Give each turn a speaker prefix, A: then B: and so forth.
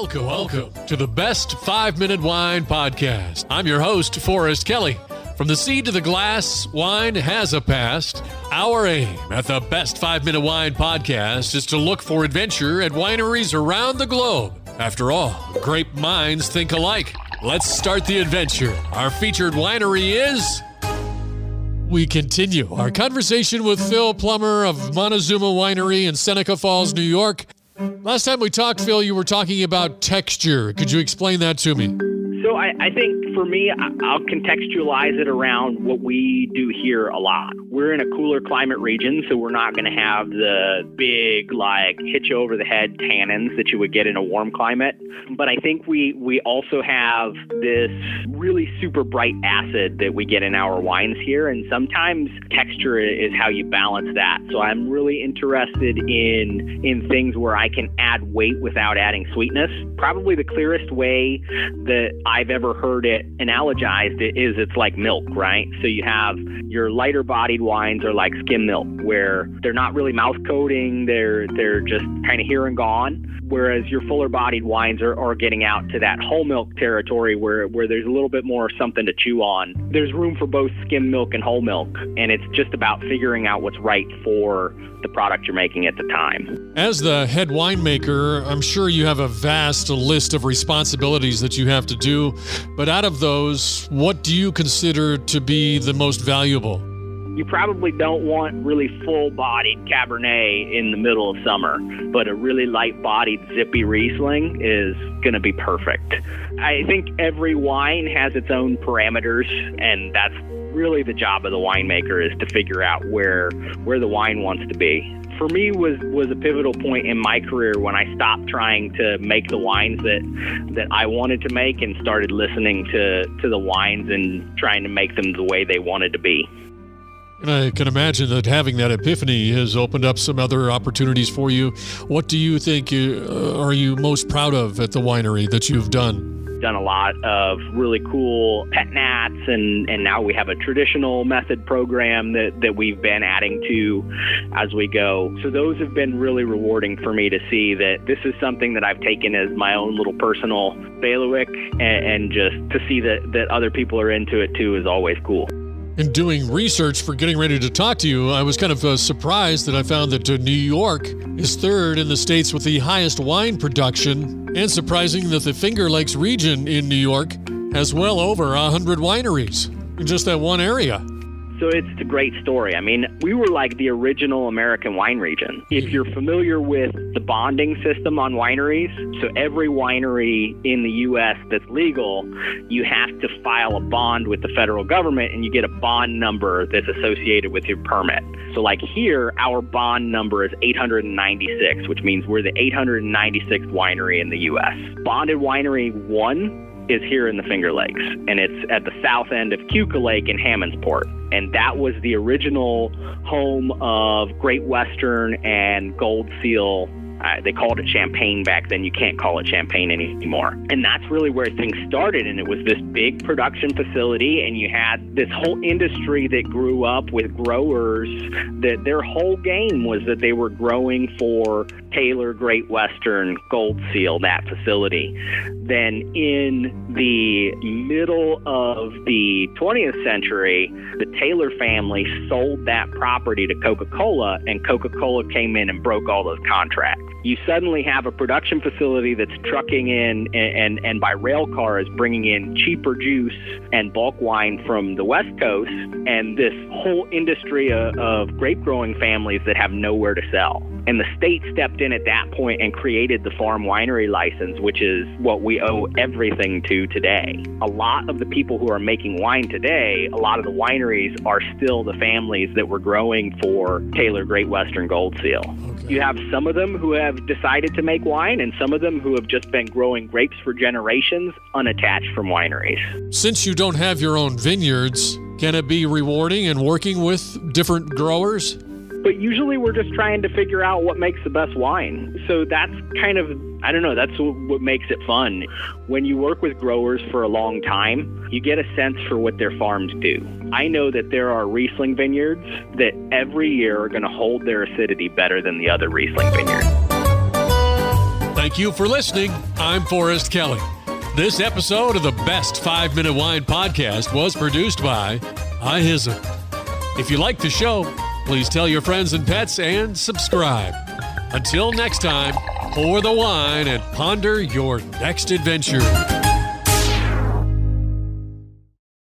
A: Welcome, welcome to the Best Five Minute Wine Podcast. I'm your host, Forrest Kelly. From the seed to the glass, wine has a past. Our aim at the Best Five Minute Wine Podcast is to look for adventure at wineries around the globe. After all, grape minds think alike. Let's start the adventure. Our featured winery is. We continue our conversation with Phil Plummer of Montezuma Winery in Seneca Falls, New York. Last time we talked, Phil, you were talking about texture. Could you explain that to me?
B: So I, I think for me, I'll contextualize it around what we do here a lot. We're in a cooler climate region, so we're not going to have the big, like, hit you over the head tannins that you would get in a warm climate. But I think we, we also have this really super bright acid that we get in our wines here, and sometimes texture is how you balance that. So I'm really interested in in things where I can add weight without adding sweetness. Probably the clearest way that I've ever heard it analogized is it's like milk, right? So you have your lighter bodied wines are like skim milk, where they're not really mouth coating, they're they're just kind of here and gone. Whereas your fuller bodied wines are, are getting out to that whole milk territory where, where there's a little bit more something to chew on. There's room for both skim milk and whole milk, and it's just about figuring out what's right for the product you're making at the time.
A: As the head winemaker, I'm sure you have a vast list of responsibilities that you have to do. But out of those, what do you consider to be the most valuable?
B: You probably don't want really full bodied Cabernet in the middle of summer, but a really light bodied zippy Riesling is going to be perfect. I think every wine has its own parameters, and that's really the job of the winemaker is to figure out where where the wine wants to be. For me was was a pivotal point in my career when I stopped trying to make the wines that that I wanted to make and started listening to to the wines and trying to make them the way they wanted to be.
A: And I can imagine that having that epiphany has opened up some other opportunities for you. What do you think you, uh, are you most proud of at the winery that you've done?
B: Done a lot of really cool pet nats, and, and now we have a traditional method program that, that we've been adding to as we go. So, those have been really rewarding for me to see that this is something that I've taken as my own little personal bailiwick, and, and just to see that, that other people are into it too is always cool
A: in doing research for getting ready to talk to you, I was kind of uh, surprised that I found that uh, New York is third in the states with the highest wine production, and surprising that the Finger Lakes region in New York has well over 100 wineries in just that one area.
B: So it's a great story. I mean, we were like the original American wine region. If you're familiar with the bonding system on wineries, so every winery in the U.S. that's legal, you have to file a bond with the federal government and you get a bond number that's associated with your permit. So, like here, our bond number is 896, which means we're the 896th winery in the U.S. Bonded Winery 1 is here in the Finger Lakes, and it's at the south end of Keuka Lake in Hammondsport. And that was the original home of Great Western and Gold Seal uh, they called it champagne back then. You can't call it champagne anymore. And that's really where things started. And it was this big production facility, and you had this whole industry that grew up with growers that their whole game was that they were growing for Taylor Great Western Gold Seal, that facility. Then in the middle of the 20th century, the Taylor family sold that property to Coca Cola, and Coca Cola came in and broke all those contracts you suddenly have a production facility that's trucking in and, and, and by rail car is bringing in cheaper juice and bulk wine from the West Coast, and this whole industry of, of grape growing families that have nowhere to sell. And the state stepped in at that point and created the farm winery license, which is what we owe everything to today. A lot of the people who are making wine today, a lot of the wineries are still the families that were growing for Taylor Great Western Gold Seal. Okay. You have some of them who have decided to make wine, and some of them who have just been growing grapes for generations unattached from wineries.
A: Since you don't have your own vineyards, can it be rewarding and working with different growers?
B: But usually we're just trying to figure out what makes the best wine. So that's kind of, I don't know, that's what makes it fun. When you work with growers for a long time, you get a sense for what their farms do. I know that there are Riesling vineyards that every year are going to hold their acidity better than the other Riesling vineyards.
A: Thank you for listening. I'm Forrest Kelly. This episode of the Best 5 Minute Wine Podcast was produced by iHism. If you like the show, please tell your friends and pets and subscribe. Until next time, pour the wine and ponder your next adventure.